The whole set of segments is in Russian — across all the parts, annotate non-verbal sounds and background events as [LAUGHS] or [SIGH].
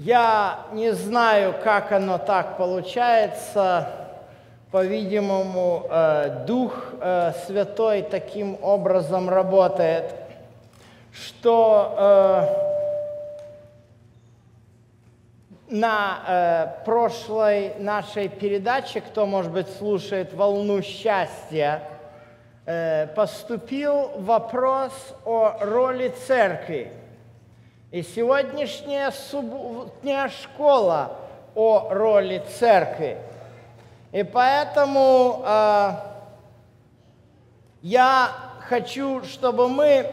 Я не знаю, как оно так получается. По-видимому, э, Дух э, Святой таким образом работает, что э, на прошлой нашей передаче, кто, может быть, слушает «Волну счастья», поступил вопрос о роли церкви. И сегодняшняя субботняя школа о роли церкви. И поэтому э, я хочу, чтобы мы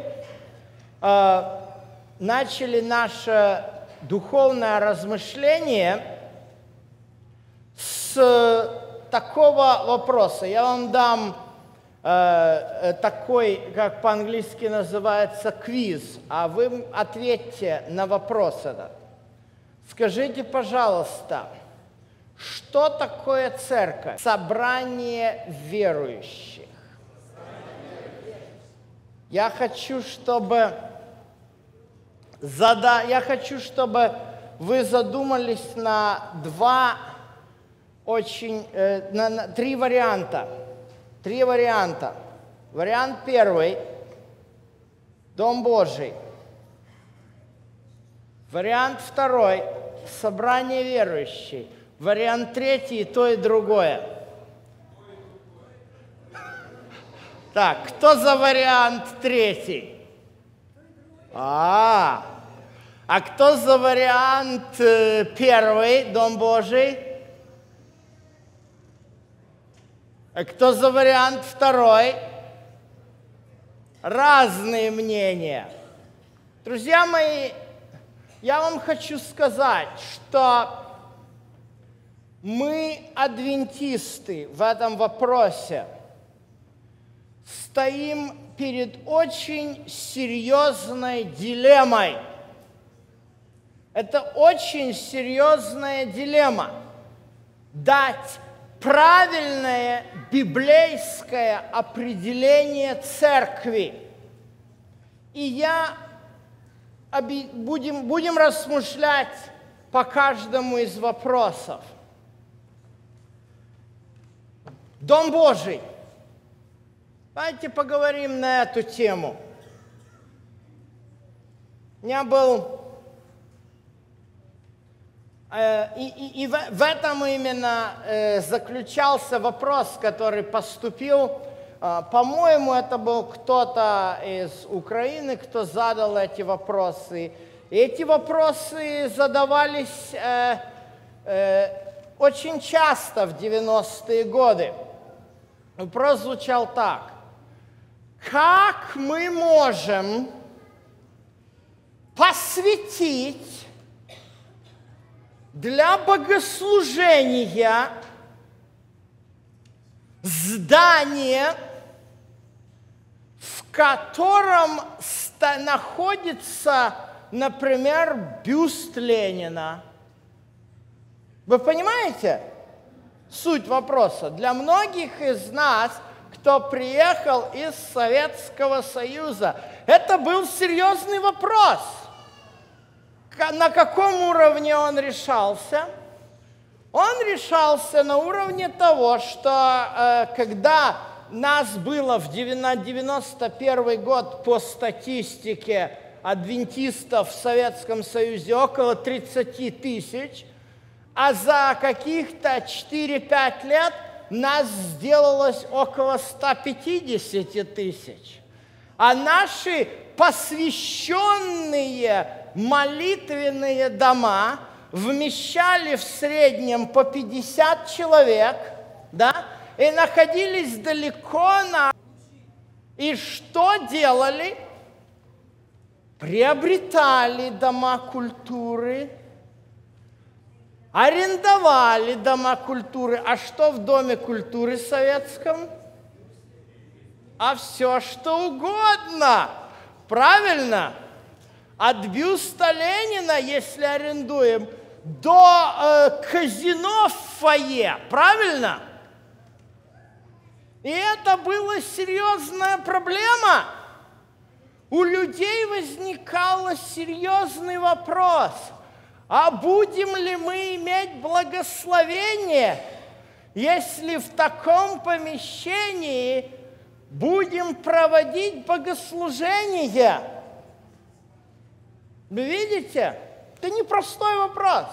э, начали наше духовное размышление с такого вопроса. Я вам дам такой, как по-английски называется, квиз, а вы ответьте на вопрос этот. Скажите, пожалуйста, что такое церковь? Собрание верующих. Я хочу, чтобы зада... я хочу, чтобы вы задумались на два очень, э, на, на три варианта Три варианта. Вариант первый – Дом Божий. Вариант второй – собрание верующих. Вариант третий – то и другое. Так, кто за вариант третий? А, а кто за вариант э, первый, Дом Божий? А кто за вариант второй? Разные мнения. Друзья мои, я вам хочу сказать, что мы, адвентисты, в этом вопросе стоим перед очень серьезной дилеммой. Это очень серьезная дилемма. Дать правильное библейское определение церкви. И я будем, будем размышлять по каждому из вопросов. Дом Божий. Давайте поговорим на эту тему. У меня был и, и, и в, этом именно э, заключался вопрос, который поступил. Э, по-моему, это был кто-то из Украины, кто задал эти вопросы. И эти вопросы задавались э, э, очень часто в 90-е годы. Вопрос звучал так. Как мы можем посвятить для богослужения здание, в котором находится, например, бюст Ленина. Вы понимаете суть вопроса? Для многих из нас, кто приехал из Советского Союза, это был серьезный вопрос – на каком уровне он решался? Он решался на уровне того, что э, когда нас было в 91 год по статистике адвентистов в Советском Союзе около 30 тысяч, а за каких-то 4-5 лет нас сделалось около 150 тысяч. А наши посвященные молитвенные дома вмещали в среднем по 50 человек, да, и находились далеко на... И что делали? Приобретали дома культуры, арендовали дома культуры. А что в Доме культуры советском? А все, что угодно. Правильно? От бюста Ленина, если арендуем, до э, казино в фойе, правильно? И это была серьезная проблема. У людей возникал серьезный вопрос. А будем ли мы иметь благословение, если в таком помещении будем проводить богослужение? Вы видите? Это непростой вопрос.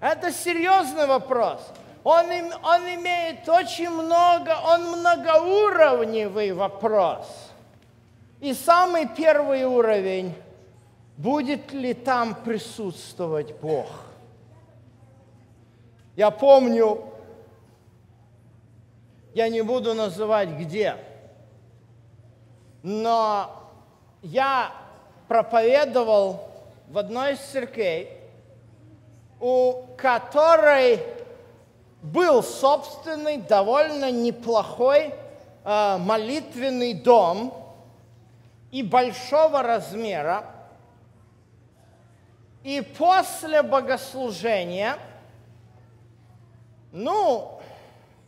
Это серьезный вопрос. Он, он имеет очень много, он многоуровневый вопрос. И самый первый уровень – будет ли там присутствовать Бог. Я помню, я не буду называть где, но я проповедовал в одной из церквей, у которой был собственный, довольно неплохой э, молитвенный дом и большого размера. И после богослужения, ну,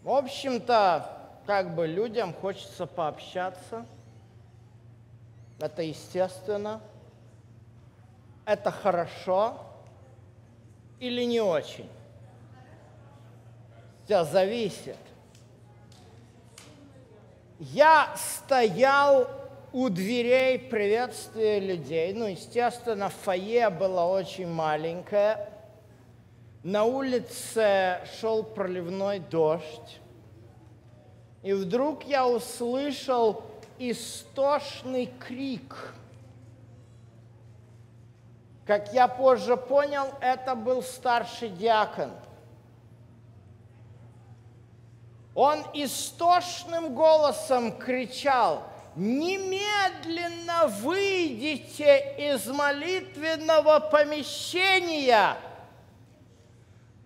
в общем-то, как бы людям хочется пообщаться. Это естественно. Это хорошо или не очень. Все зависит. Я стоял у дверей приветствия людей. Ну, естественно, фойе было очень маленькое. На улице шел проливной дождь. И вдруг я услышал истошный крик. Как я позже понял, это был старший диакон. Он истошным голосом кричал – немедленно выйдите из молитвенного помещения.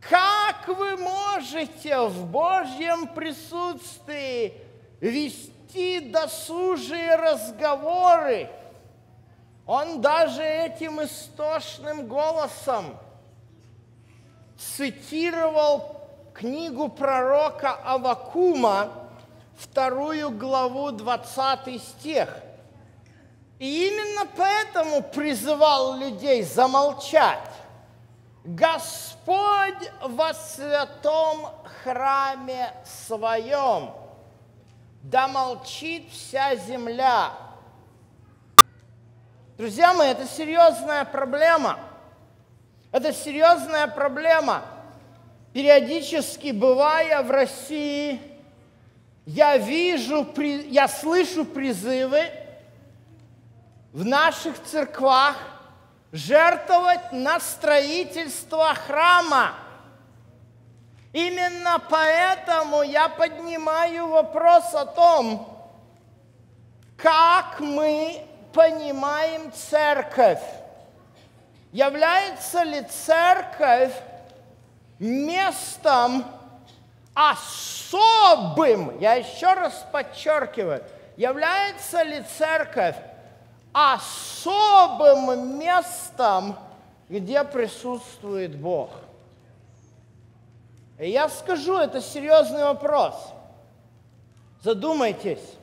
Как вы можете в Божьем присутствии вести досужие разговоры? Он даже этим истошным голосом цитировал книгу пророка Авакума, вторую главу, 20 стих. И именно поэтому призывал людей замолчать. Господь во святом храме своем, да молчит вся земля. Друзья мои, это серьезная проблема. Это серьезная проблема. Периодически бывая в России, я вижу, я слышу призывы в наших церквах жертвовать на строительство храма. Именно поэтому я поднимаю вопрос о том, как мы понимаем церковь. Является ли церковь местом, особым, я еще раз подчеркиваю, является ли церковь особым местом, где присутствует Бог? И я скажу, это серьезный вопрос. Задумайтесь.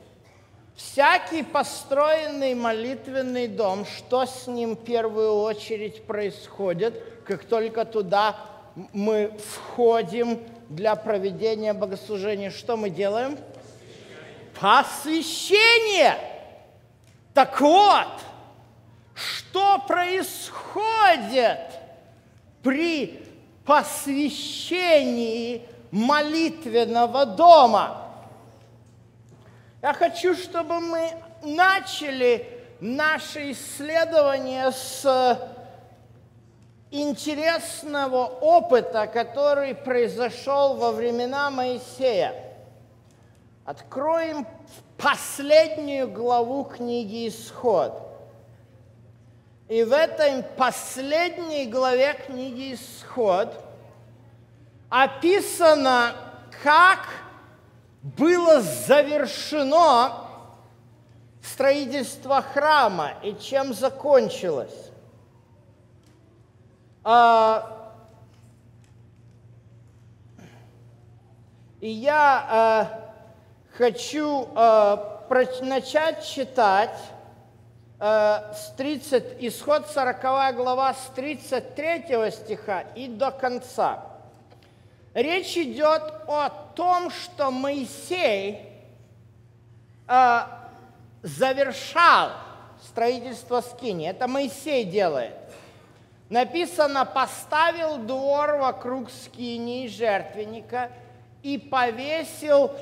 Всякий построенный молитвенный дом, что с ним в первую очередь происходит, как только туда мы входим для проведения богослужения, что мы делаем? Посвящение. Так вот, что происходит при посвящении молитвенного дома? Я хочу, чтобы мы начали наше исследование с интересного опыта, который произошел во времена Моисея. Откроем последнюю главу книги «Исход». И в этой последней главе книги «Исход» описано, как было завершено строительство храма и чем закончилось. А, и я а, хочу а, начать читать э, с 30, исход 40 глава с 33 стиха и до конца. Речь идет о том, что Моисей э, завершал строительство скини. Это Моисей делает. Написано, поставил двор вокруг скинии жертвенника и повесил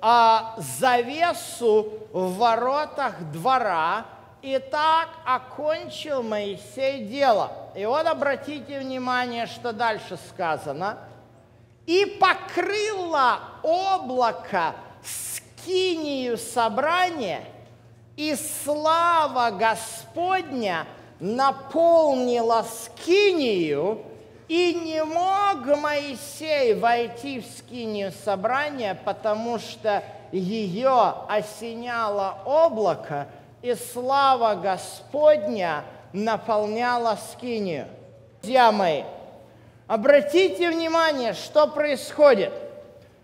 а, завесу в воротах двора, и так окончил Моисей дело. И вот обратите внимание, что дальше сказано. И покрыло облако скинию собрания, и слава Господня наполнила скинию, и не мог Моисей войти в скинию собрания, потому что ее осеняло облако, и слава Господня наполняла скинию. Друзья мои, обратите внимание, что происходит.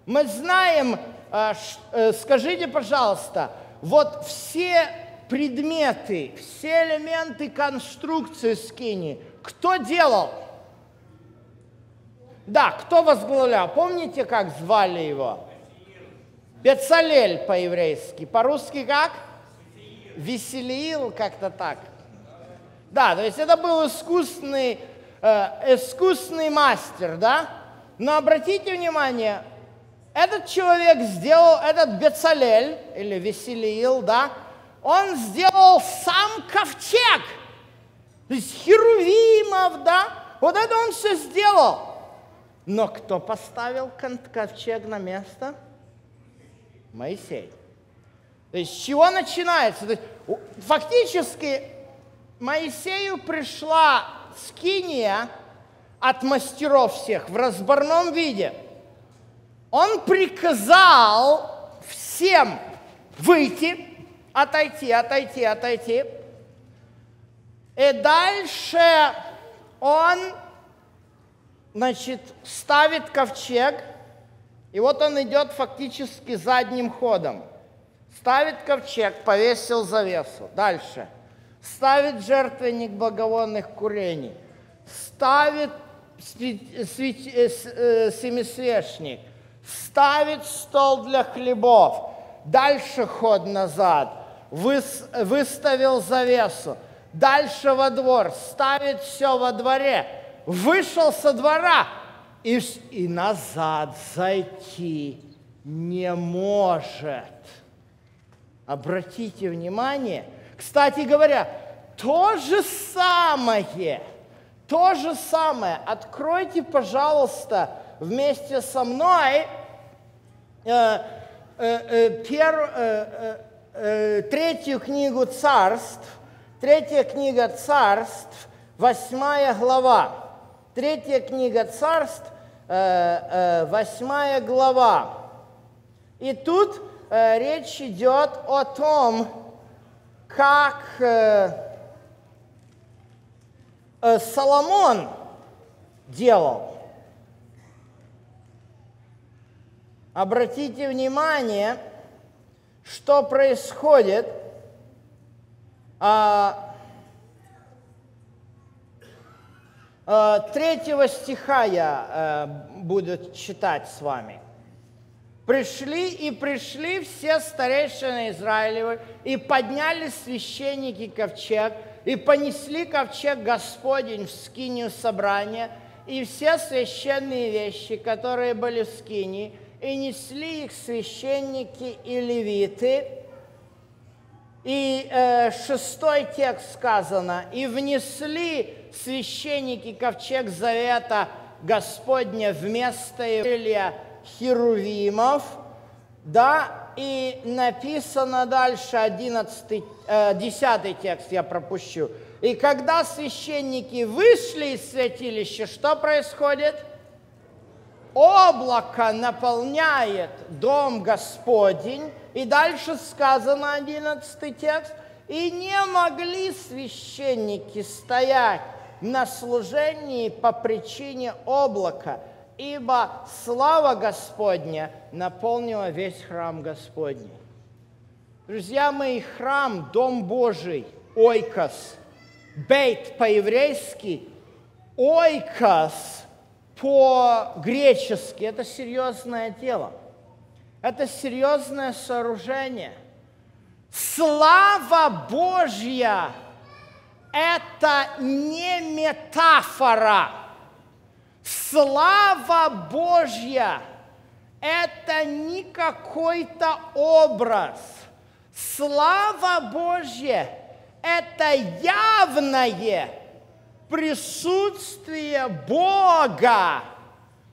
Мы знаем, а, э, скажите, пожалуйста, вот все предметы, все элементы конструкции скини, кто делал? Да, кто возглавлял? Помните, как звали его? Бецалель по-еврейски. По-русски как? Веселиил, как-то так. Да, то есть это был искусный, э, искусный мастер, да? Но обратите внимание, этот человек сделал, этот Бецалель, или Веселиил, да, он сделал сам ковчег. То есть Херувимов, да, вот это он все сделал. Но кто поставил ковчег на место? Моисей. То есть с чего начинается? То есть, фактически Моисею пришла скиния от мастеров всех в разборном виде. Он приказал всем выйти, отойти, отойти, отойти. И дальше он значит, ставит ковчег, и вот он идет фактически задним ходом. Ставит ковчег, повесил завесу. Дальше. Ставит жертвенник благовонных курений. Ставит э, э, семисвечник. Ставит стол для хлебов. Дальше ход назад. Выставил завесу. Дальше во двор. Ставит все во дворе вышел со двора и, и назад зайти не может. Обратите внимание, кстати говоря, то же самое, то же самое. Откройте, пожалуйста, вместе со мной э, э, э, пер, э, э, третью книгу царств, третья книга царств, восьмая глава. Третья книга царств, э, э, восьмая глава. И тут э, речь идет о том, как Соломон делал. Обратите внимание, что происходит. А, Э, третьего стиха я э, буду читать с вами. «Пришли и пришли все старейшины Израилевы, и подняли священники ковчег, и понесли ковчег Господень в скинию собрания, и все священные вещи, которые были в скинии, и несли их священники и левиты, и э, шестой текст сказано, и внесли священники ковчег завета Господня вместо крылья херувимов, да, и написано дальше 11, э, 10 текст я пропущу. И когда священники вышли из святилища, что происходит? Облако наполняет дом Господень, и дальше сказано 11 текст, и не могли священники стоять на служении по причине облака, ибо слава Господня наполнила весь храм Господний. Друзья мои, храм, Дом Божий, ойкос. Бейт по-еврейски, ойкос по-гречески. Это серьезное дело. Это серьезное сооружение. Слава Божья – это не метафора. Слава Божья – это не какой-то образ. Слава Божья – это явное присутствие Бога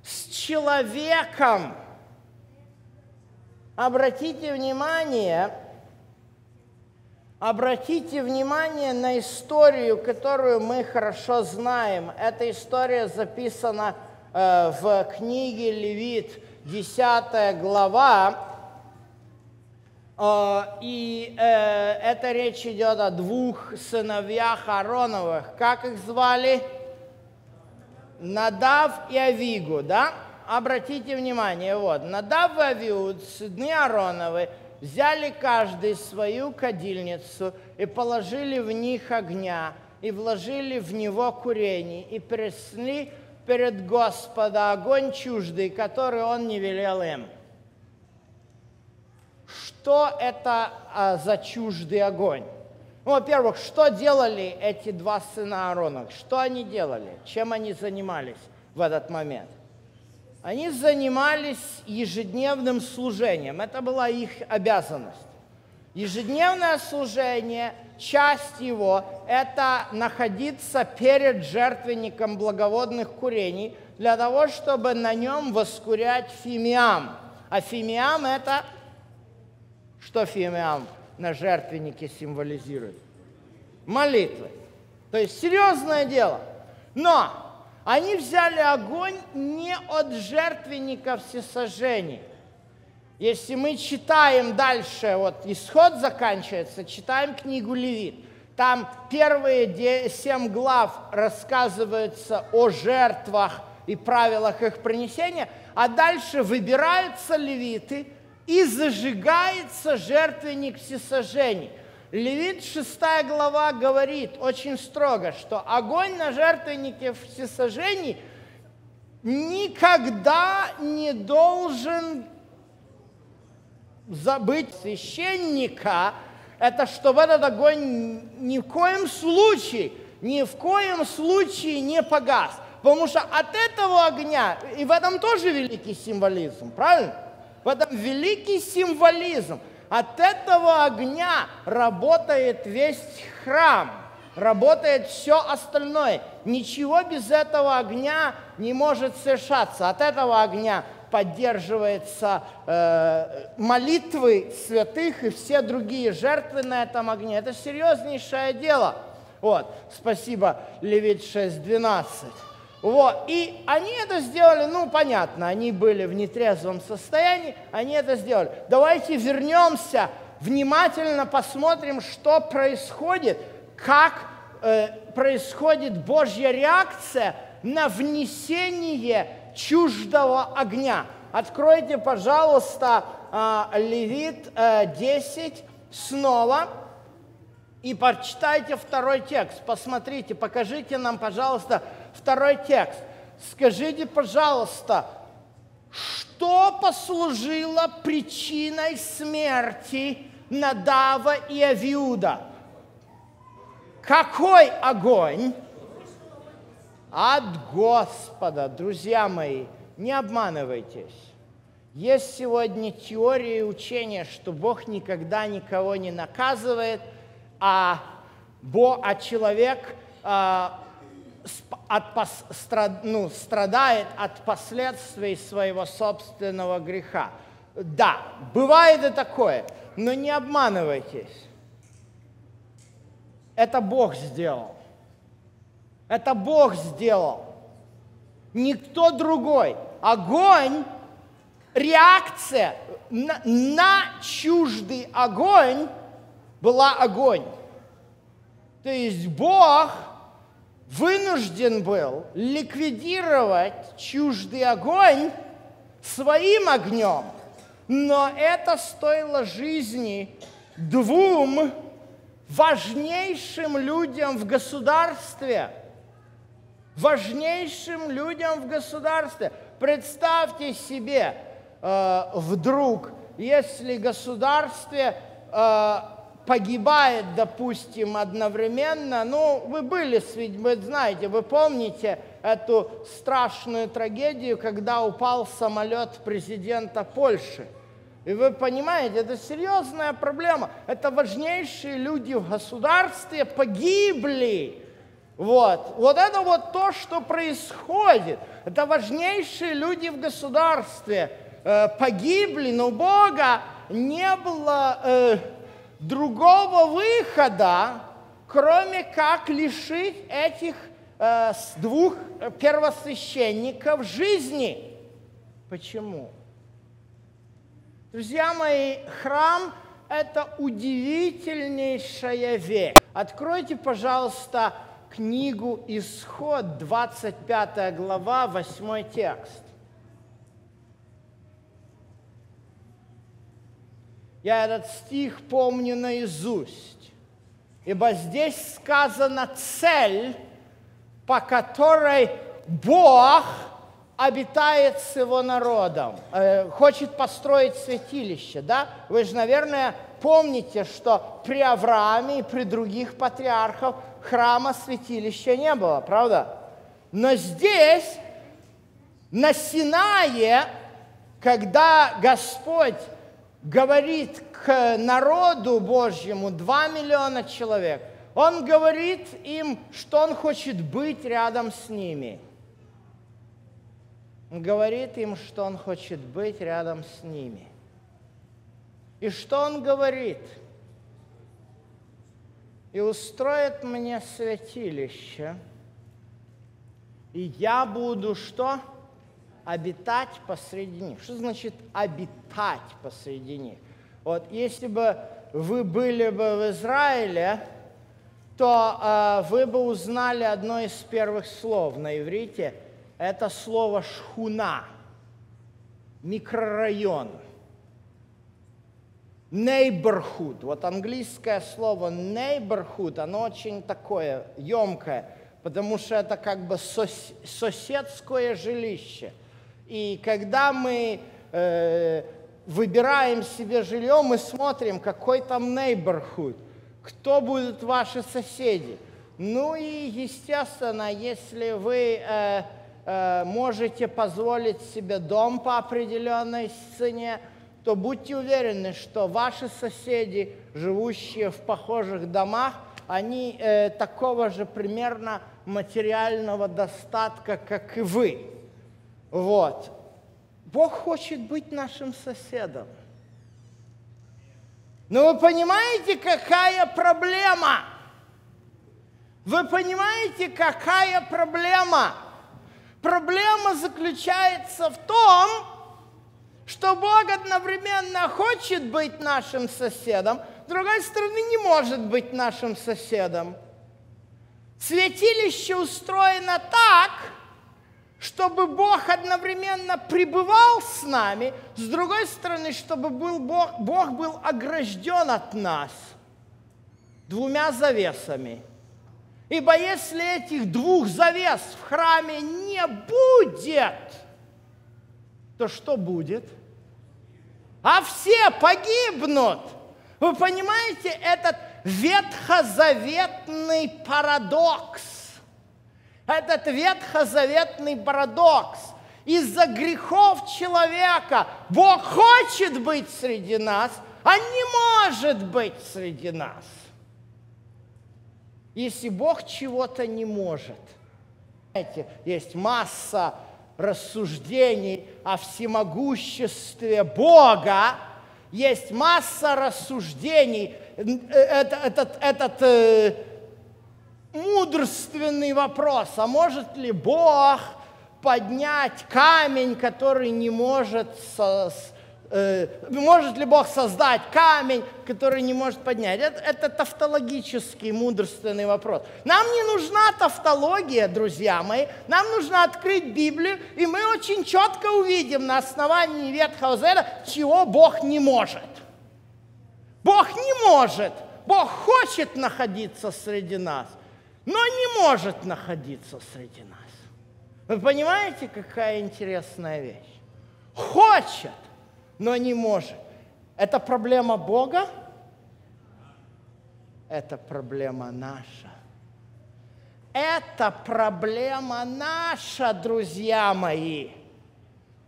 с человеком. Обратите внимание, обратите внимание на историю, которую мы хорошо знаем. Эта история записана э, в книге Левит, 10 глава, Э, и э, эта речь идет о двух сыновьях Аароновых. Как их звали? Надав и Авигу, да? Обратите внимание, вот, Надав и Авиуд, сыны Аароновы, взяли каждый свою кадильницу и положили в них огня, и вложили в него курение, и принесли перед Господа огонь чуждый, который он не велел им – что это а, за чуждый огонь? Ну, во-первых, что делали эти два сына Аарона? Что они делали? Чем они занимались в этот момент? Они занимались ежедневным служением. Это была их обязанность. Ежедневное служение, часть его, это находиться перед жертвенником благоводных курений для того, чтобы на нем воскурять фимиам. А фимиам – это что фимиам на жертвеннике символизирует? Молитвы. То есть серьезное дело. Но они взяли огонь не от жертвенника всесожжений. Если мы читаем дальше, вот исход заканчивается, читаем книгу Левит, там первые семь глав рассказываются о жертвах и правилах их принесения, а дальше выбираются левиты – и зажигается жертвенник всесожжений. Левит 6 глава говорит очень строго, что огонь на жертвеннике всесожжений никогда не должен забыть священника, это чтобы этот огонь ни в коем случае, ни в коем случае не погас. Потому что от этого огня, и в этом тоже великий символизм, правильно? В этом великий символизм. От этого огня работает весь храм, работает все остальное. Ничего без этого огня не может совершаться. От этого огня поддерживается э, молитвы святых и все другие жертвы на этом огне. Это серьезнейшее дело. Вот, спасибо, Левит 6.12. Вот. И они это сделали, ну, понятно, они были в нетрезвом состоянии, они это сделали. Давайте вернемся, внимательно посмотрим, что происходит, как э, происходит Божья реакция на внесение чуждого огня. Откройте, пожалуйста, э, Левит э, 10 снова и прочитайте второй текст. Посмотрите, покажите нам, пожалуйста, Второй текст. Скажите, пожалуйста, что послужило причиной смерти Надава и Авиуда? Какой огонь? От Господа, друзья мои, не обманывайтесь. Есть сегодня теория и учение, что Бог никогда никого не наказывает, а, Бог, а человек а, от, ну, страдает от последствий своего собственного греха. Да, бывает и такое, но не обманывайтесь. Это Бог сделал. Это Бог сделал. Никто другой. Огонь, реакция на, на чуждый огонь была огонь. То есть Бог – вынужден был ликвидировать чуждый огонь своим огнем. Но это стоило жизни двум важнейшим людям в государстве. Важнейшим людям в государстве. Представьте себе, э, вдруг, если государстве э, погибает, допустим, одновременно, ну, вы были, вы знаете, вы помните эту страшную трагедию, когда упал самолет президента Польши. И вы понимаете, это серьезная проблема. Это важнейшие люди в государстве погибли. Вот. вот это вот то, что происходит. Это важнейшие люди в государстве э, погибли, но Бога не было э, другого выхода, кроме как лишить этих э, двух первосвященников жизни. Почему? Друзья мои, храм – это удивительнейшая вещь. Откройте, пожалуйста, книгу Исход, 25 глава, 8 текст. Я этот стих помню наизусть, ибо здесь сказана цель, по которой Бог обитает с его народом, э, хочет построить святилище, да? Вы же, наверное, помните, что при Аврааме и при других патриархах храма святилища не было, правда? Но здесь, на Синае, когда Господь говорит к народу Божьему, 2 миллиона человек, Он говорит им, что Он хочет быть рядом с ними. Он говорит им, что Он хочет быть рядом с ними. И что Он говорит – и устроит мне святилище, и я буду что? Обитать посреди них. Что значит обитать посреди них? Вот если бы вы были бы в Израиле, то э, вы бы узнали одно из первых слов на иврите. Это слово шхуна, микрорайон – neighborhood. Вот английское слово neighborhood, оно очень такое емкое, потому что это как бы сос, соседское жилище. И когда мы э, выбираем себе жилье, мы смотрим, какой там neighborhood, кто будут ваши соседи. Ну и, естественно, если вы э, э, можете позволить себе дом по определенной цене, то будьте уверены, что ваши соседи, живущие в похожих домах, они э, такого же примерно материального достатка, как и вы. Вот. Бог хочет быть нашим соседом. Но вы понимаете, какая проблема? Вы понимаете, какая проблема? Проблема заключается в том, что Бог одновременно хочет быть нашим соседом, с другой стороны не может быть нашим соседом. Святилище устроено так, чтобы Бог одновременно пребывал с нами, с другой стороны, чтобы был Бог, Бог был огражден от нас двумя завесами. Ибо если этих двух завес в храме не будет, то что будет? а все погибнут. Вы понимаете этот ветхозаветный парадокс? Этот ветхозаветный парадокс. Из-за грехов человека Бог хочет быть среди нас, а не может быть среди нас. Если Бог чего-то не может. Знаете, есть масса рассуждений о всемогуществе Бога, есть масса рассуждений. Это, этот, этот э, мудрственный вопрос, а может ли Бог поднять камень, который не может Э, может ли Бог создать камень, который не может поднять? Это, это тавтологический, мудрственный вопрос. Нам не нужна тавтология, друзья мои. Нам нужно открыть Библию, и мы очень четко увидим на основании Ветхого Завета, чего Бог не может. Бог не может Бог хочет находиться среди нас, но не может находиться среди нас. Вы понимаете, какая интересная вещь? Хочет, но не может. Это проблема Бога? Это проблема наша. Это проблема наша, друзья мои.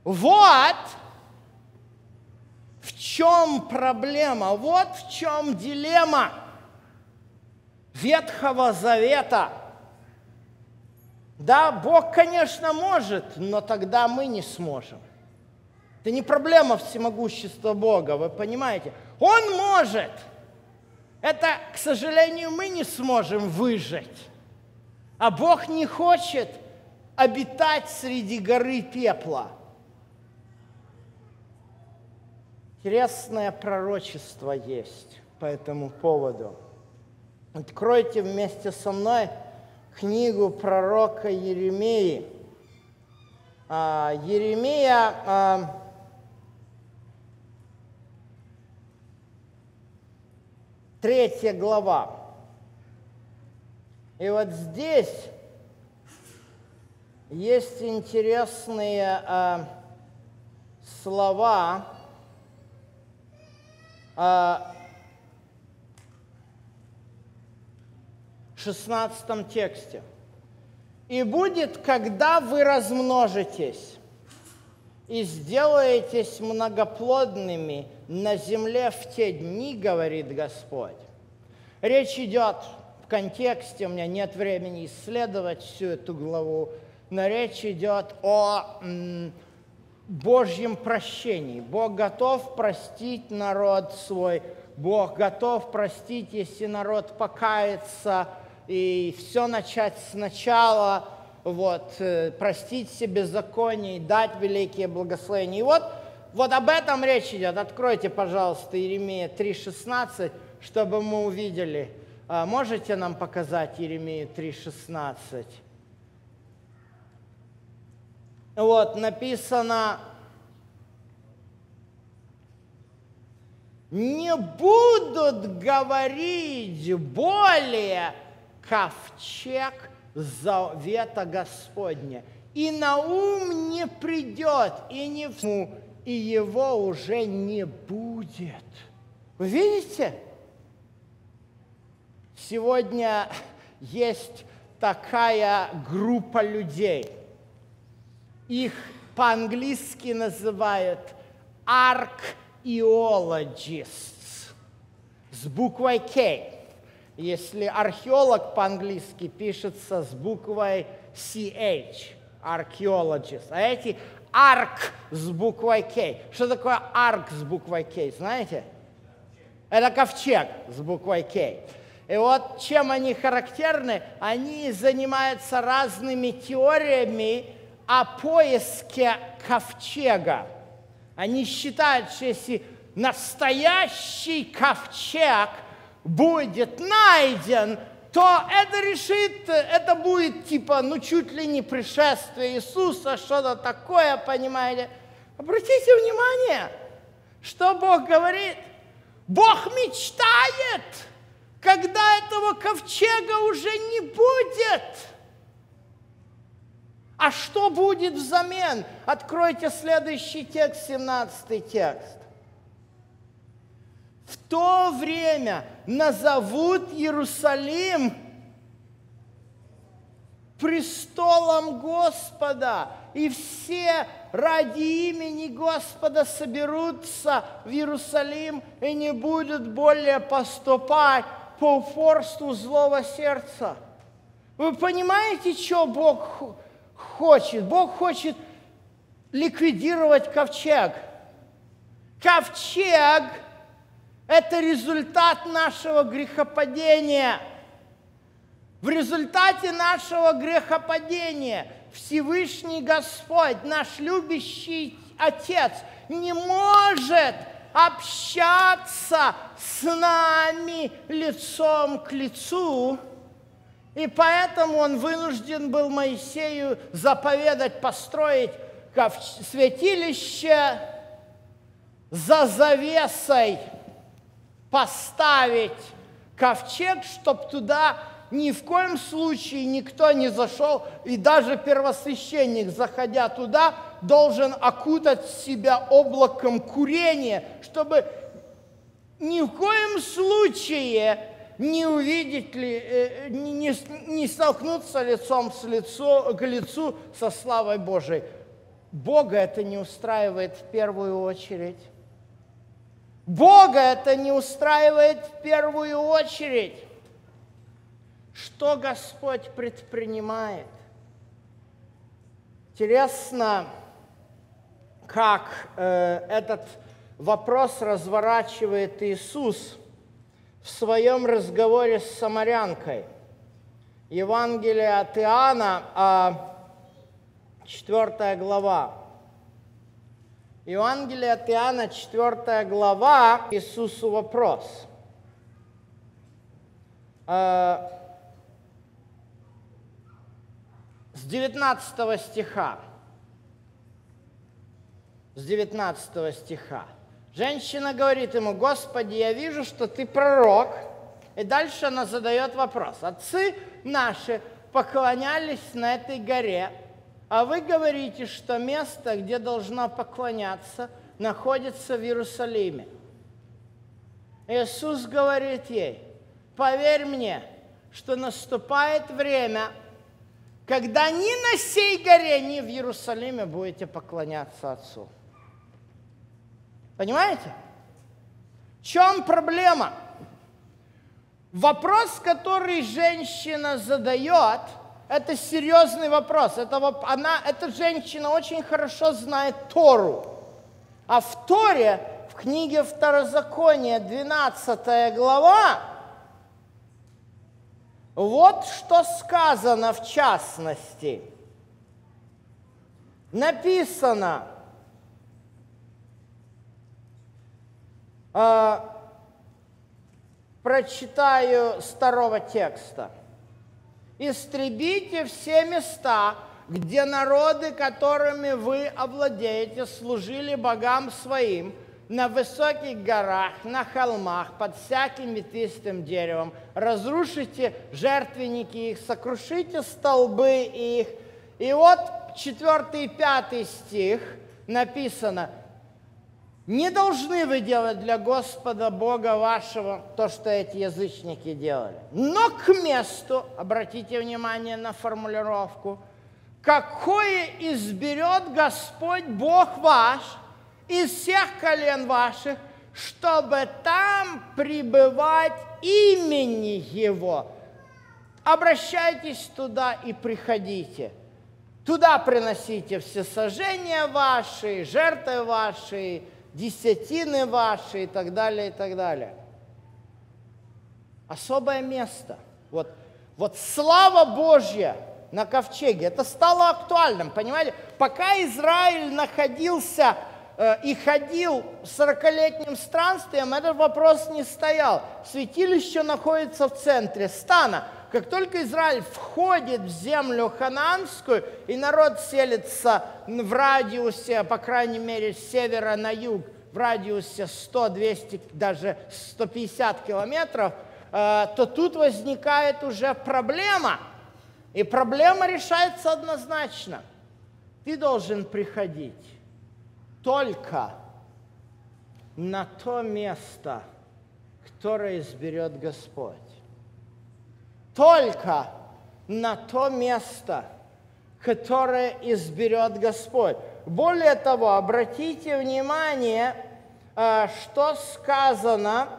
Вот в чем проблема, вот в чем дилемма Ветхого Завета. Да, Бог, конечно, может, но тогда мы не сможем. Это не проблема всемогущества Бога, вы понимаете? Он может. Это, к сожалению, мы не сможем выжить. А Бог не хочет обитать среди горы пепла. Интересное пророчество есть по этому поводу. Откройте вместе со мной книгу пророка Еремеи. А, Еремея а, третья глава. И вот здесь есть интересные э, слова э, 16 тексте. «И будет, когда вы размножитесь и сделаетесь многоплодными на земле в те дни, говорит Господь». Речь идет контексте, у меня нет времени исследовать всю эту главу, но речь идет о Божьем прощении. Бог готов простить народ свой, Бог готов простить, если народ покается и все начать сначала, вот, э, простить себе беззаконие и дать великие благословения. И вот, вот об этом речь идет. Откройте, пожалуйста, Иеремия 3,16, чтобы мы увидели – а можете нам показать Еремею 3.16? Вот, написано, не будут говорить более ковчег завета Господня, и на ум не придет, и не в и его уже не будет. Вы видите? Сегодня есть такая группа людей. Их по-английски называют archaeologists с буквой K. Если археолог по-английски пишется с буквой CH, archaeologist. А эти арк с буквой K. Что такое арк с буквой K, знаете? Это ковчег с буквой K. И вот чем они характерны, они занимаются разными теориями о поиске ковчега. Они считают, что если настоящий ковчег будет найден, то это решит, это будет типа, ну чуть ли не пришествие Иисуса, что-то такое, понимаете. Обратите внимание, что Бог говорит. Бог мечтает – когда этого ковчега уже не будет. А что будет взамен? Откройте следующий текст, 17 текст. То время назовут Иерусалим престолом Господа, и все ради имени Господа соберутся в Иерусалим и не будут более поступать по упорству злого сердца. Вы понимаете, что Бог хочет? Бог хочет ликвидировать ковчег. Ковчег – это результат нашего грехопадения. В результате нашего грехопадения Всевышний Господь, наш любящий Отец, не может общаться с нами лицом к лицу. И поэтому он вынужден был Моисею заповедать построить святилище за завесой, поставить ковчег, чтобы туда ни в коем случае никто не зашел, и даже первосвященник, заходя туда, должен окутать себя облаком курения, чтобы ни в коем случае не увидеть ли, э, не, не, столкнуться лицом с лицо, к лицу со славой Божией. Бога это не устраивает в первую очередь. Бога это не устраивает в первую очередь. Что Господь предпринимает? Интересно, как э, этот вопрос разворачивает Иисус в своем разговоре с самарянкой. Евангелие от Иоанна, 4 а, глава. Евангелие от Иоанна, 4 глава, Иисусу вопрос. А, с 19 стиха. С 19 стиха. Женщина говорит ему, Господи, я вижу, что ты пророк. И дальше она задает вопрос. Отцы наши поклонялись на этой горе, а вы говорите, что место, где должна поклоняться, находится в Иерусалиме. Иисус говорит ей, поверь мне, что наступает время, когда ни на сей горе, ни в Иерусалиме будете поклоняться Отцу. Понимаете? В чем проблема? Вопрос, который женщина задает, это серьезный вопрос. Это, она, эта женщина очень хорошо знает Тору. А в Торе, в книге Второзакония, 12 глава, вот что сказано в частности. Написано – Э, прочитаю старого текста. «Истребите все места, где народы, которыми вы овладеете, служили богам своим, на высоких горах, на холмах, под всяким ветвистым деревом. Разрушите жертвенники их, сокрушите столбы их. И вот четвертый и пятый стих написано, не должны вы делать для Господа Бога вашего то, что эти язычники делали. Но к месту, обратите внимание на формулировку, какое изберет Господь Бог ваш из всех колен ваших, чтобы там пребывать имени Его. Обращайтесь туда и приходите. Туда приносите все сожжения ваши, жертвы ваши, десятины ваши и так далее, и так далее. Особое место. Вот, вот слава Божья на ковчеге, это стало актуальным, понимаете? Пока Израиль находился э, и ходил 40-летним странствием, этот вопрос не стоял. Святилище находится в центре стана – как только Израиль входит в землю хананскую, и народ селится в радиусе, по крайней мере, с севера на юг, в радиусе 100, 200, даже 150 километров, э, то тут возникает уже проблема. И проблема решается однозначно. Ты должен приходить только на то место, которое изберет Господь только на то место, которое изберет Господь. Более того, обратите внимание, э, что сказано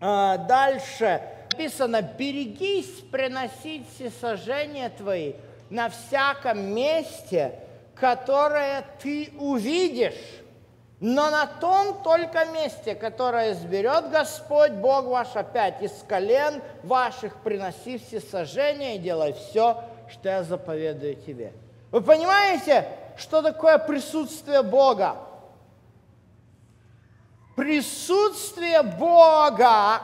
э, дальше. Написано, берегись приносить всесожжения твои на всяком месте, которое ты увидишь но на том только месте, которое изберет Господь Бог ваш опять из колен ваших, приноси все сожжения и делай все, что я заповедую тебе. Вы понимаете, что такое присутствие Бога? Присутствие Бога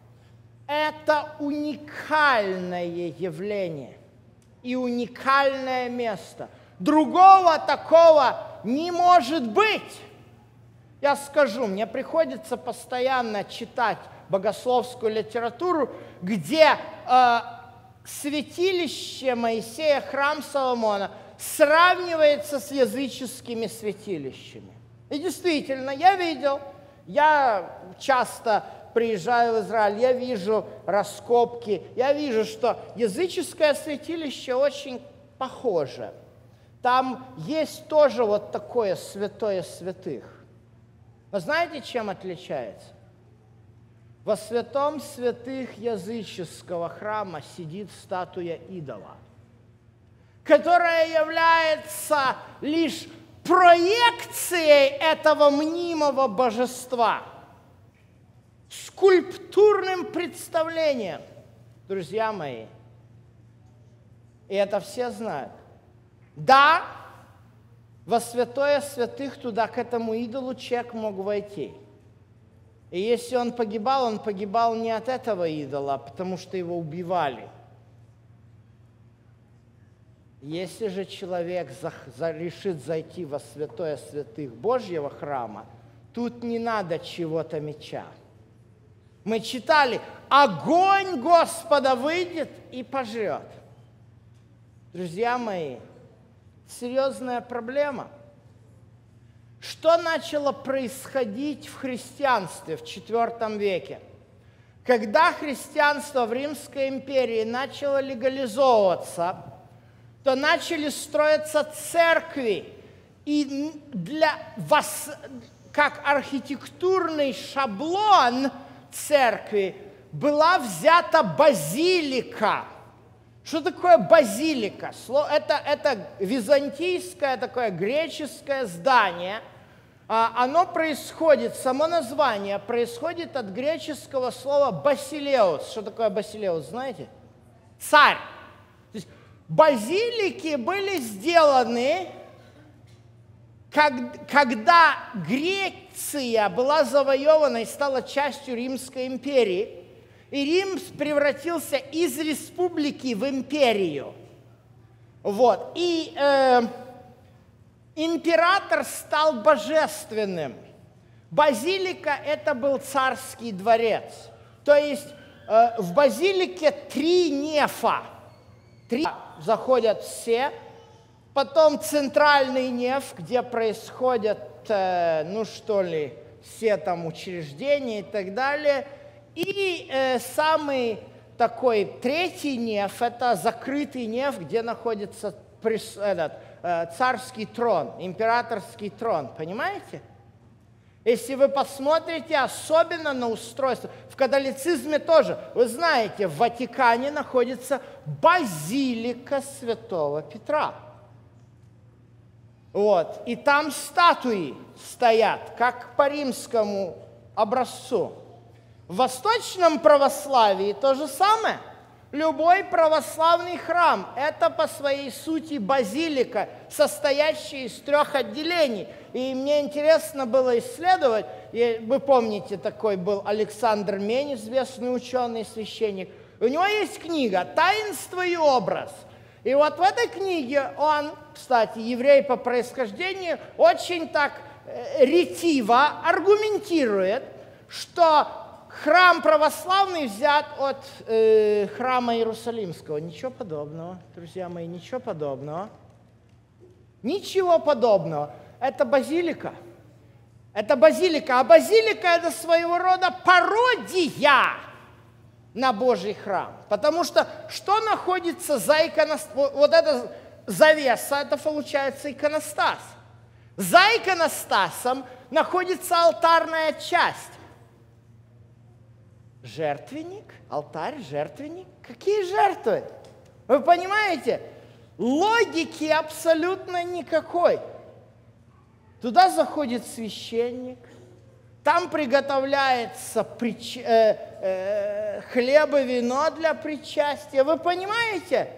– это уникальное явление и уникальное место. Другого такого не может быть. Я скажу, мне приходится постоянно читать богословскую литературу, где э, святилище Моисея, храм Соломона, сравнивается с языческими святилищами. И действительно, я видел, я часто приезжаю в Израиль, я вижу раскопки, я вижу, что языческое святилище очень похоже. Там есть тоже вот такое святое святых. Но знаете, чем отличается? Во святом святых языческого храма сидит статуя идола, которая является лишь проекцией этого мнимого божества, скульптурным представлением. Друзья мои, и это все знают. Да, во святое святых туда, к этому идолу человек мог войти – и если он погибал, он погибал не от этого идола, а потому что его убивали. Если же человек за, за, решит зайти во святое святых Божьего храма, тут не надо чего-то меча. Мы читали, огонь Господа выйдет и пожрет. Друзья мои, серьезная проблема – что начало происходить в христианстве в IV веке? Когда христианство в Римской империи начало легализовываться, то начали строиться церкви, и для вас, как архитектурный шаблон церкви была взята базилика. Что такое базилика? Это, это византийское такое греческое здание – а, оно происходит, само название происходит от греческого слова «басилеус». Что такое «басилеус», знаете? Царь. То есть базилики были сделаны, когда Греция была завоевана и стала частью Римской империи, и Рим превратился из республики в империю. Вот. И э, Император стал божественным. Базилика – это был царский дворец. То есть э, в базилике три нефа. Три заходят все. Потом центральный неф, где происходят, э, ну что ли, все там учреждения и так далее. И э, самый такой третий неф – это закрытый неф, где находится этот, Э, царский трон, императорский трон, понимаете? Если вы посмотрите особенно на устройство, в католицизме тоже, вы знаете, в Ватикане находится базилика святого Петра. Вот, и там статуи стоят, как по римскому образцу. В восточном православии то же самое – Любой православный храм – это по своей сути базилика, состоящая из трех отделений. И мне интересно было исследовать, и вы помните, такой был Александр Мень, известный ученый, священник. У него есть книга «Таинство и образ». И вот в этой книге он, кстати, еврей по происхождению, очень так э, ретиво аргументирует, что храм православный взят от э, храма Иерусалимского. Ничего подобного, друзья мои, ничего подобного. Ничего подобного. Это базилика. Это базилика. А базилика – это своего рода пародия на Божий храм. Потому что что находится за иконостас? Вот эта завеса, это получается иконостас. За иконостасом находится алтарная часть жертвенник, алтарь, жертвенник. Какие жертвы? Вы понимаете? Логики абсолютно никакой. Туда заходит священник, там приготовляется прич... э, э, хлеб и вино для причастия. Вы понимаете?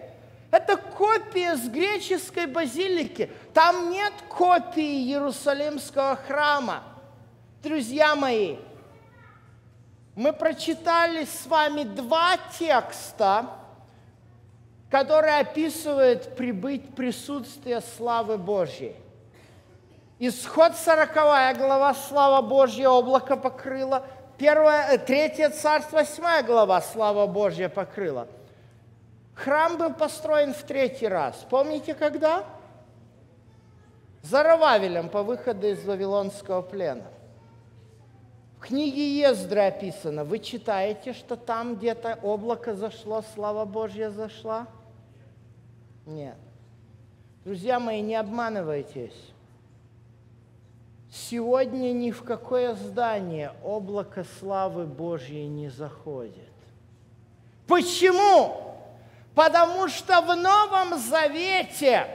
Это копия с греческой базилики. Там нет копии Иерусалимского храма. Друзья мои, мы прочитали с вами два текста, которые описывают прибыть присутствие славы Божьей. Исход 40 глава «Слава Божья облако покрыла», первое, третье царство, восьмая глава, слава Божья покрыла. Храм был построен в третий раз. Помните, когда? Зарававелем по выходу из Вавилонского плена. В книге Ездры описано, вы читаете, что там где-то облако зашло, слава Божья зашла? Нет. Друзья мои, не обманывайтесь. Сегодня ни в какое здание облако славы Божьей не заходит. Почему? Потому что в Новом Завете,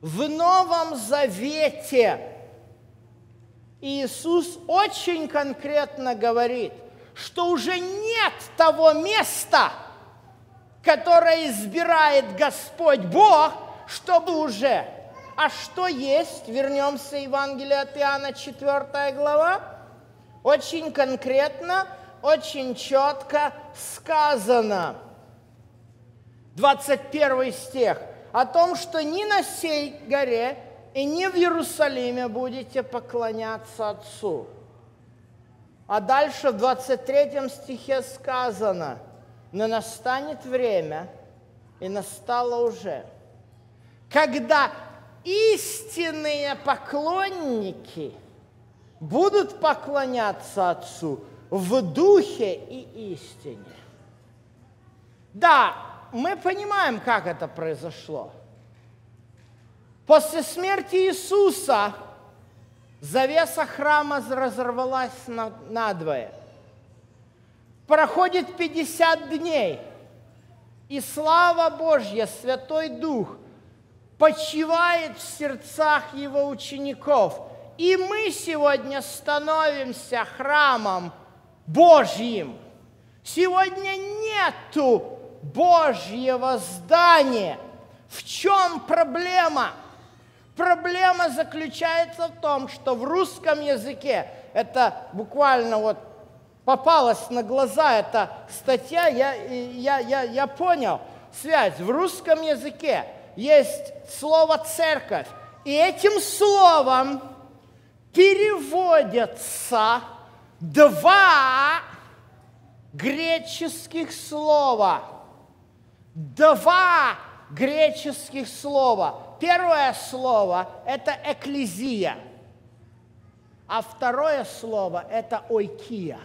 в Новом Завете Иисус очень конкретно говорит, что уже нет того места, которое избирает Господь Бог, чтобы уже. А что есть? Вернемся Евангелие от Иоанна, 4 глава. Очень конкретно, очень четко сказано. 21 стих. О том, что ни на сей горе и не в Иерусалиме будете поклоняться Отцу. А дальше в 23 стихе сказано, но настанет время, и настало уже, когда истинные поклонники будут поклоняться Отцу в духе и истине. Да, мы понимаем, как это произошло – После смерти Иисуса завеса храма разорвалась на, надвое. Проходит 50 дней, и слава Божья, Святой Дух почивает в сердцах его учеников. И мы сегодня становимся храмом Божьим. Сегодня нету Божьего здания. В чем проблема? Проблема заключается в том, что в русском языке, это буквально вот попалась на глаза эта статья, я, я, я, я понял связь. В русском языке есть слово «церковь», и этим словом переводятся два греческих слова. Два греческих слова – первое слово – это экклезия, а второе слово – это ойкия.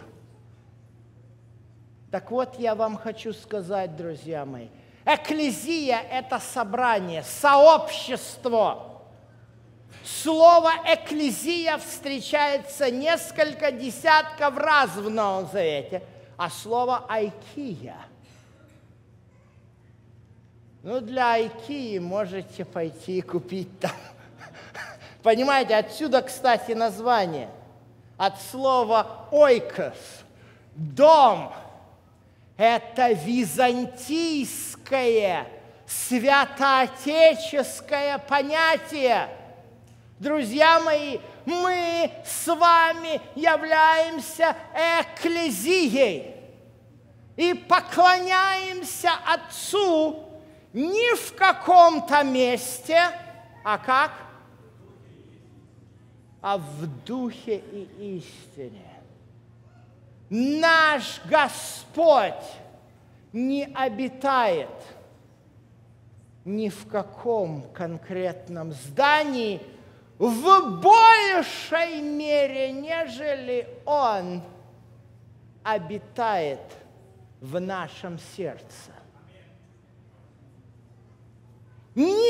Так вот, я вам хочу сказать, друзья мои, экклезия – это собрание, сообщество. Слово «экклезия» встречается несколько десятков раз в Новом Завете, а слово «айкия» – ну, для IKEA можете пойти и купить там. [LAUGHS] Понимаете, отсюда, кстати, название. От слова «ойкос» – «дом». Это византийское, святоотеческое понятие. Друзья мои, мы с вами являемся экклезией и поклоняемся Отцу не в каком-то месте, а как? А в духе и истине. Наш Господь не обитает ни в каком конкретном здании в большей мере, нежели Он обитает в нашем сердце.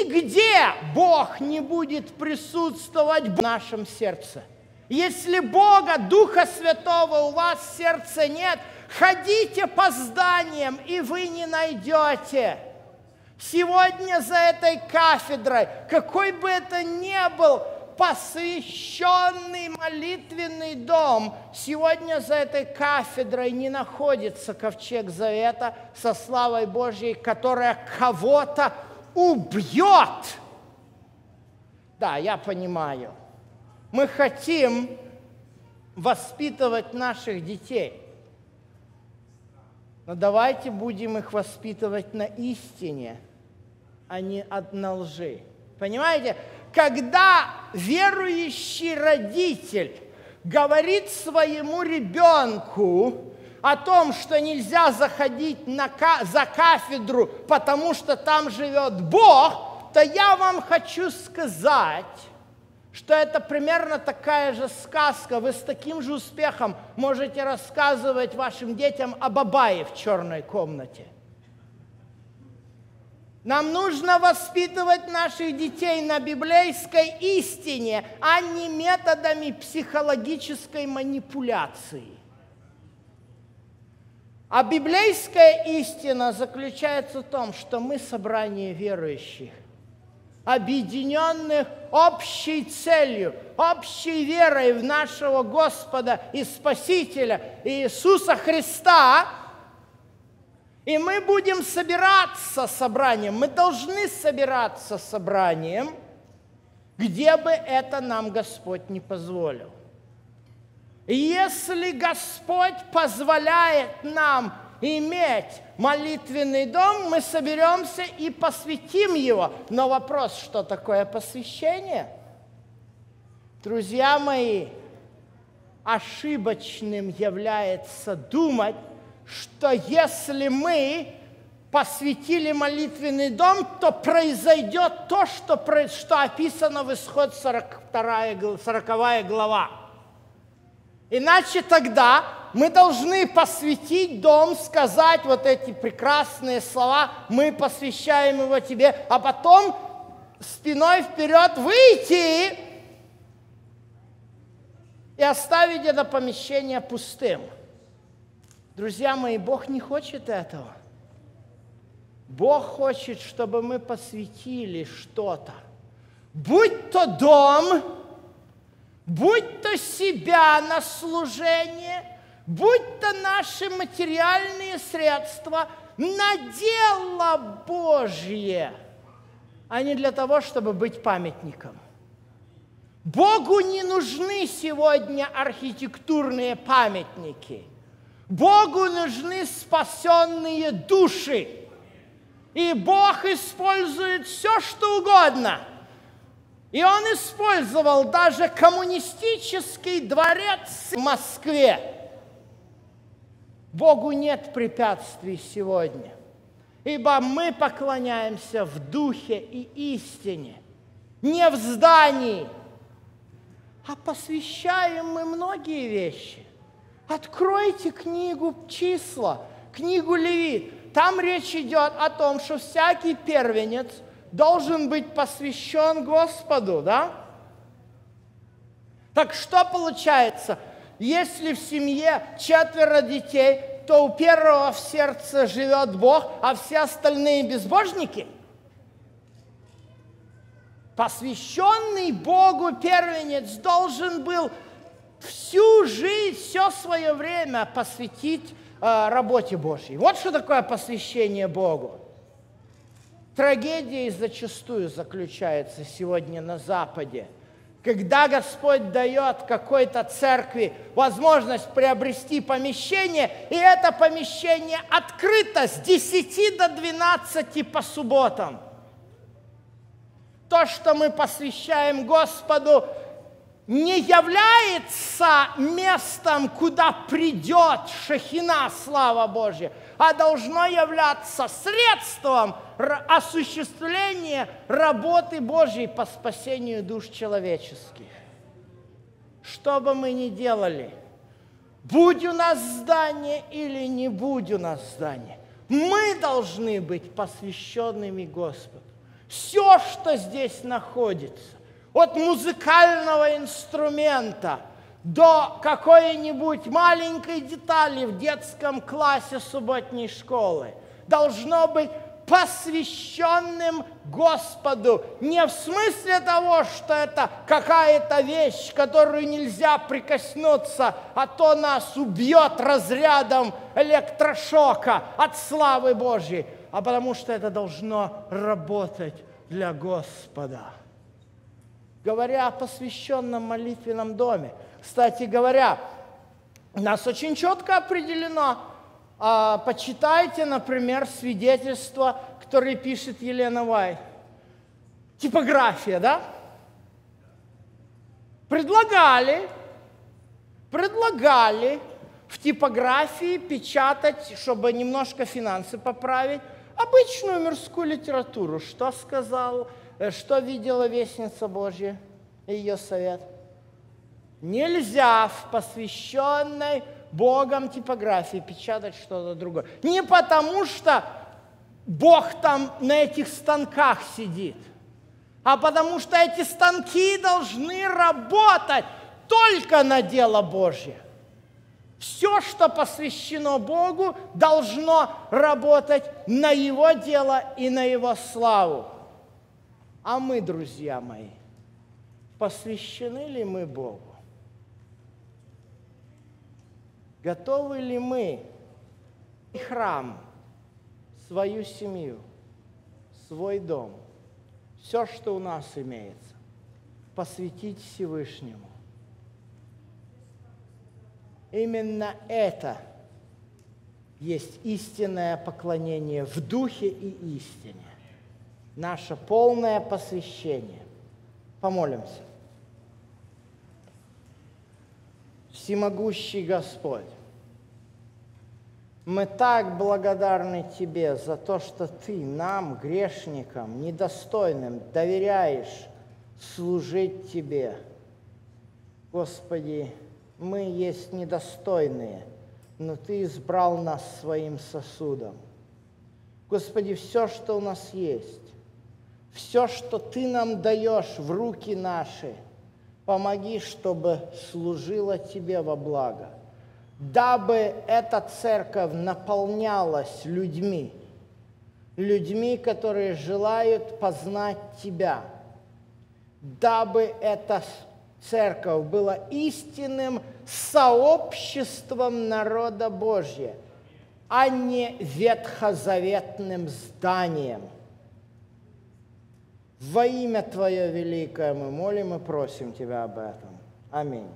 Нигде Бог не будет присутствовать в нашем сердце. Если Бога, Духа Святого у вас в сердце нет, ходите по зданиям, и вы не найдете. Сегодня за этой кафедрой, какой бы это ни был, посвященный молитвенный дом, сегодня за этой кафедрой не находится ковчег завета со славой Божьей, которая кого-то убьет. Да, я понимаю. Мы хотим воспитывать наших детей. Но давайте будем их воспитывать на истине, а не на лжи. Понимаете? Когда верующий родитель говорит своему ребенку о том, что нельзя заходить на, за кафедру, потому что там живет Бог, то я вам хочу сказать, что это примерно такая же сказка. Вы с таким же успехом можете рассказывать вашим детям о Бабае в черной комнате. Нам нужно воспитывать наших детей на библейской истине, а не методами психологической манипуляции. А библейская истина заключается в том, что мы собрание верующих, объединенных общей целью, общей верой в нашего Господа и Спасителя Иисуса Христа – и мы будем собираться собранием, мы должны собираться собранием, где бы это нам Господь не позволил. Если Господь позволяет нам иметь молитвенный дом, мы соберемся и посвятим его. Но вопрос, что такое посвящение? Друзья мои, ошибочным является думать, что если мы посвятили молитвенный дом, то произойдет то, что, что описано в исход 42, 40 глава. Иначе тогда мы должны посвятить дом, сказать вот эти прекрасные слова, мы посвящаем его тебе, а потом спиной вперед выйти и оставить это помещение пустым. Друзья мои, Бог не хочет этого. Бог хочет, чтобы мы посвятили что-то. Будь то дом, будь то себя на служение, будь то наши материальные средства на дело Божье, а не для того, чтобы быть памятником. Богу не нужны сегодня архитектурные памятники – Богу нужны спасенные души. И Бог использует все, что угодно. И Он использовал даже коммунистический дворец в Москве. Богу нет препятствий сегодня, ибо мы поклоняемся в духе и истине, не в здании, а посвящаем мы многие вещи. Откройте книгу числа, книгу Левит. Там речь идет о том, что всякий первенец должен быть посвящен Господу, да? Так что получается? Если в семье четверо детей, то у первого в сердце живет Бог, а все остальные безбожники? Посвященный Богу первенец должен был всю жизнь, все свое время посвятить э, работе Божьей. Вот что такое посвящение Богу. Трагедия зачастую заключается сегодня на Западе, когда Господь дает какой-то церкви возможность приобрести помещение, и это помещение открыто с 10 до 12 по субботам. То, что мы посвящаем Господу, не является местом, куда придет шахина, слава Божья, а должно являться средством осуществления работы Божьей по спасению душ человеческих. Что бы мы ни делали, будь у нас здание или не будь у нас здание, мы должны быть посвященными Господу. Все, что здесь находится, от музыкального инструмента до какой-нибудь маленькой детали в детском классе субботней школы должно быть посвященным Господу. Не в смысле того, что это какая-то вещь, которую нельзя прикоснуться, а то нас убьет разрядом электрошока от славы Божьей, а потому что это должно работать для Господа говоря о посвященном молитвенном доме. Кстати говоря, у нас очень четко определено, а, почитайте, например, свидетельство, которое пишет Елена Вай. Типография, да? Предлагали предлагали в типографии печатать, чтобы немножко финансы поправить, обычную мирскую литературу. Что сказал, э, что видела Вестница Божья и ее совет? Нельзя в посвященной Богом типографии печатать что-то другое. Не потому что Бог там на этих станках сидит, а потому что эти станки должны работать только на дело Божье. Все, что посвящено Богу, должно работать на Его дело и на Его славу. А мы, друзья мои, посвящены ли мы Богу? Готовы ли мы и храм, свою семью, свой дом, все, что у нас имеется, посвятить Всевышнему? Именно это есть истинное поклонение в духе и истине. Наше полное посвящение. Помолимся. Всемогущий Господь, мы так благодарны Тебе за то, что Ты нам, грешникам, недостойным, доверяешь служить Тебе. Господи, мы есть недостойные, но Ты избрал нас своим сосудом. Господи, все, что у нас есть, все, что Ты нам даешь в руки наши, помоги, чтобы служило Тебе во благо, дабы эта церковь наполнялась людьми, людьми, которые желают познать Тебя, дабы эта церковь была истинным сообществом народа Божьего, а не ветхозаветным зданием. Во имя Твое великое мы молим и просим Тебя об этом. Аминь.